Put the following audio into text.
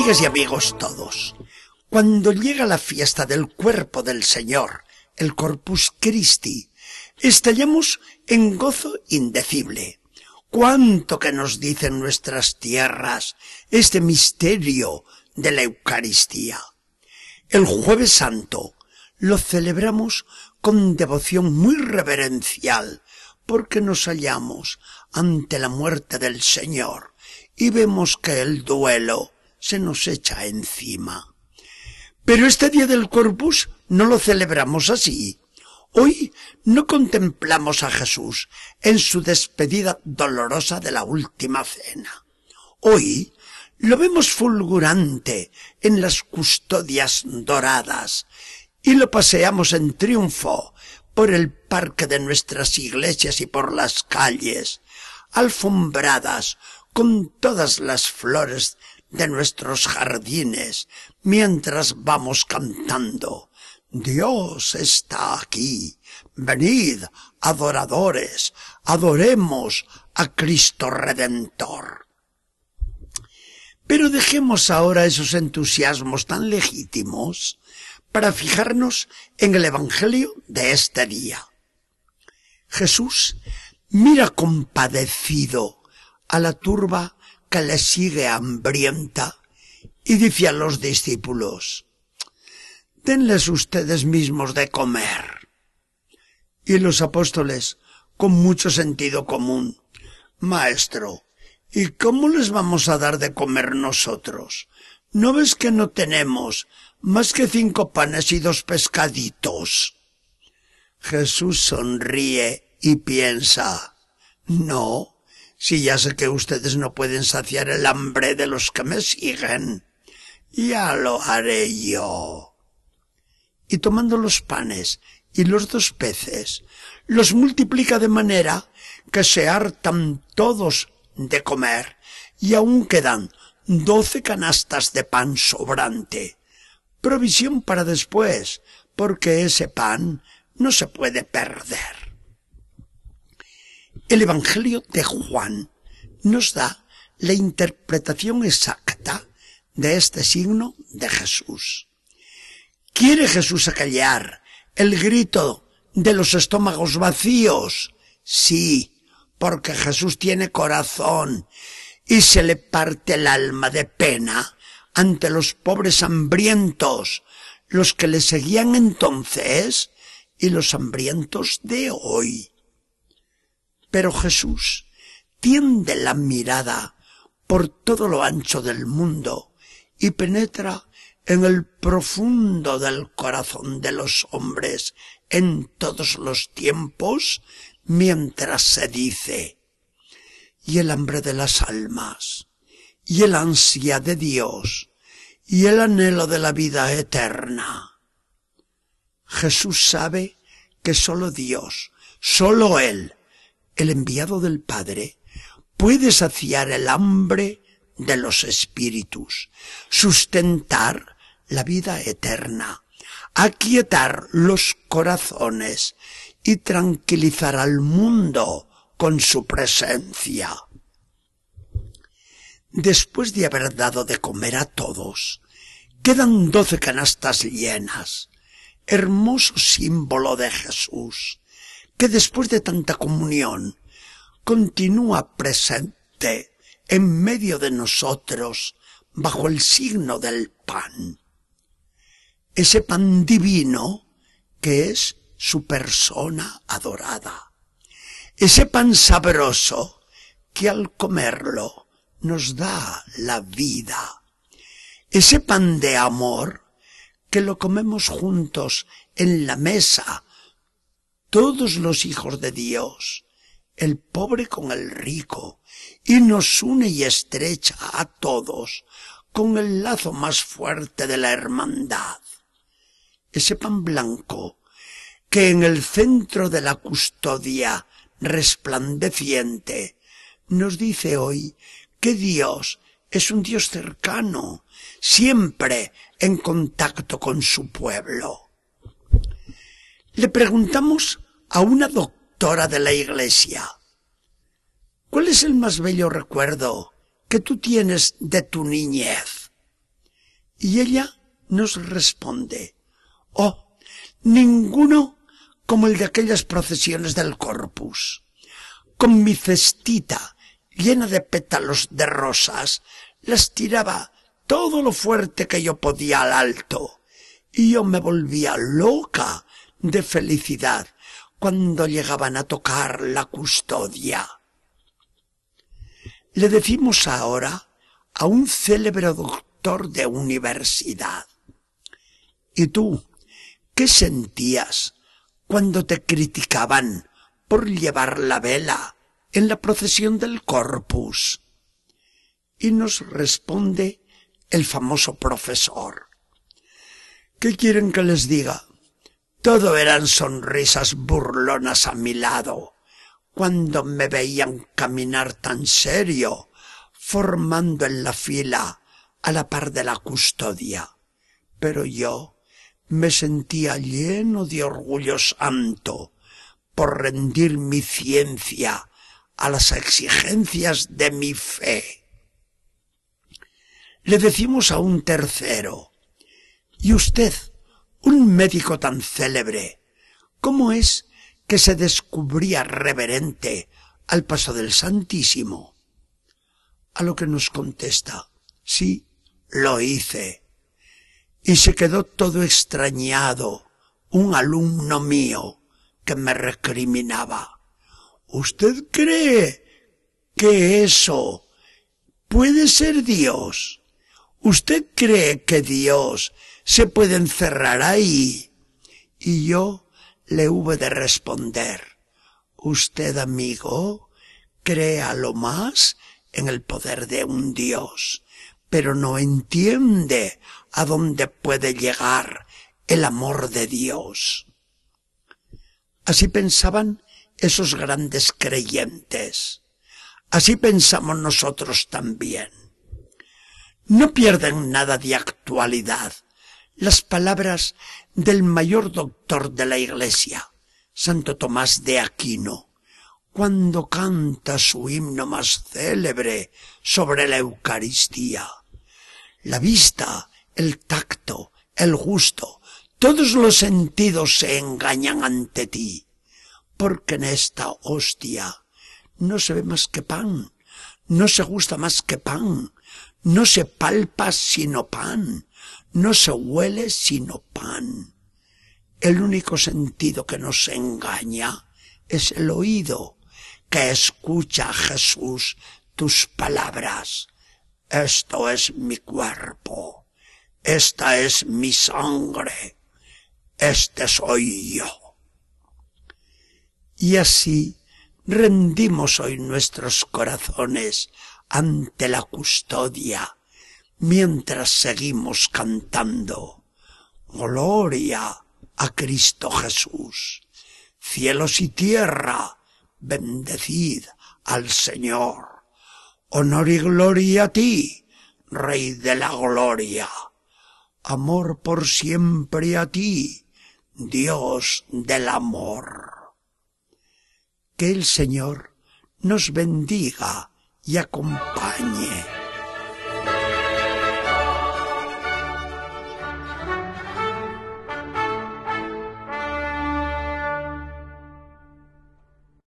Amigas y amigos todos, cuando llega la fiesta del cuerpo del Señor, el Corpus Christi, estallamos en gozo indecible. Cuánto que nos dicen nuestras tierras este misterio de la Eucaristía. El jueves santo lo celebramos con devoción muy reverencial, porque nos hallamos ante la muerte del Señor y vemos que el duelo se nos echa encima. Pero este día del Corpus no lo celebramos así. Hoy no contemplamos a Jesús en su despedida dolorosa de la última cena. Hoy lo vemos fulgurante en las custodias doradas y lo paseamos en triunfo por el parque de nuestras iglesias y por las calles, alfombradas con todas las flores de nuestros jardines, mientras vamos cantando. Dios está aquí. Venid, adoradores, adoremos a Cristo Redentor. Pero dejemos ahora esos entusiasmos tan legítimos para fijarnos en el Evangelio de este día. Jesús mira compadecido a la turba que le sigue hambrienta y dice a los discípulos, denles ustedes mismos de comer. Y los apóstoles, con mucho sentido común, Maestro, ¿y cómo les vamos a dar de comer nosotros? ¿No ves que no tenemos más que cinco panes y dos pescaditos? Jesús sonríe y piensa, no, si ya sé que ustedes no pueden saciar el hambre de los que me siguen, ya lo haré yo. Y tomando los panes y los dos peces, los multiplica de manera que se hartan todos de comer y aún quedan doce canastas de pan sobrante. Provisión para después, porque ese pan no se puede perder. El Evangelio de Juan nos da la interpretación exacta de este signo de Jesús. ¿Quiere Jesús acallar el grito de los estómagos vacíos? Sí, porque Jesús tiene corazón y se le parte el alma de pena ante los pobres hambrientos, los que le seguían entonces y los hambrientos de hoy. Pero Jesús tiende la mirada por todo lo ancho del mundo y penetra en el profundo del corazón de los hombres en todos los tiempos, mientras se dice, y el hambre de las almas, y el ansia de Dios, y el anhelo de la vida eterna. Jesús sabe que sólo Dios, sólo Él, el enviado del Padre, puede saciar el hambre de los espíritus, sustentar la vida eterna, aquietar los corazones y tranquilizar al mundo con su presencia. Después de haber dado de comer a todos, quedan doce canastas llenas, hermoso símbolo de Jesús, que después de tanta comunión continúa presente en medio de nosotros bajo el signo del pan. Ese pan divino que es su persona adorada. Ese pan sabroso que al comerlo nos da la vida. Ese pan de amor que lo comemos juntos en la mesa, todos los hijos de Dios, el pobre con el rico, y nos une y estrecha a todos con el lazo más fuerte de la hermandad. Ese pan blanco que en el centro de la custodia resplandeciente nos dice hoy que Dios es un Dios cercano, siempre en contacto con su pueblo. Le preguntamos a una doctora de la iglesia. ¿Cuál es el más bello recuerdo que tú tienes de tu niñez? Y ella nos responde, oh, ninguno como el de aquellas procesiones del corpus. Con mi cestita llena de pétalos de rosas, las tiraba todo lo fuerte que yo podía al alto, y yo me volvía loca de felicidad cuando llegaban a tocar la custodia. Le decimos ahora a un célebre doctor de universidad. ¿Y tú qué sentías cuando te criticaban por llevar la vela en la procesión del corpus? Y nos responde el famoso profesor. ¿Qué quieren que les diga? Todo eran sonrisas burlonas a mi lado, cuando me veían caminar tan serio, formando en la fila a la par de la custodia. Pero yo me sentía lleno de orgullo santo por rendir mi ciencia a las exigencias de mi fe. Le decimos a un tercero, ¿y usted un médico tan célebre, ¿cómo es que se descubría reverente al paso del Santísimo? A lo que nos contesta, sí, lo hice. Y se quedó todo extrañado un alumno mío que me recriminaba. ¿Usted cree que eso puede ser Dios? ¿Usted cree que Dios se puede encerrar ahí. Y yo le hube de responder, usted amigo, crea lo más en el poder de un Dios, pero no entiende a dónde puede llegar el amor de Dios. Así pensaban esos grandes creyentes. Así pensamos nosotros también. No pierden nada de actualidad las palabras del mayor doctor de la Iglesia, Santo Tomás de Aquino, cuando canta su himno más célebre sobre la Eucaristía. La vista, el tacto, el gusto, todos los sentidos se engañan ante ti, porque en esta hostia no se ve más que pan, no se gusta más que pan, no se palpa sino pan, no se huele sino pan. El único sentido que nos engaña es el oído, que escucha Jesús tus palabras. Esto es mi cuerpo, esta es mi sangre, este soy yo. Y así rendimos hoy nuestros corazones ante la custodia mientras seguimos cantando Gloria a Cristo Jesús. Cielos y tierra, bendecid al Señor. Honor y gloria a ti, Rey de la gloria. Amor por siempre a ti, Dios del amor. Que el Señor nos bendiga y acompañe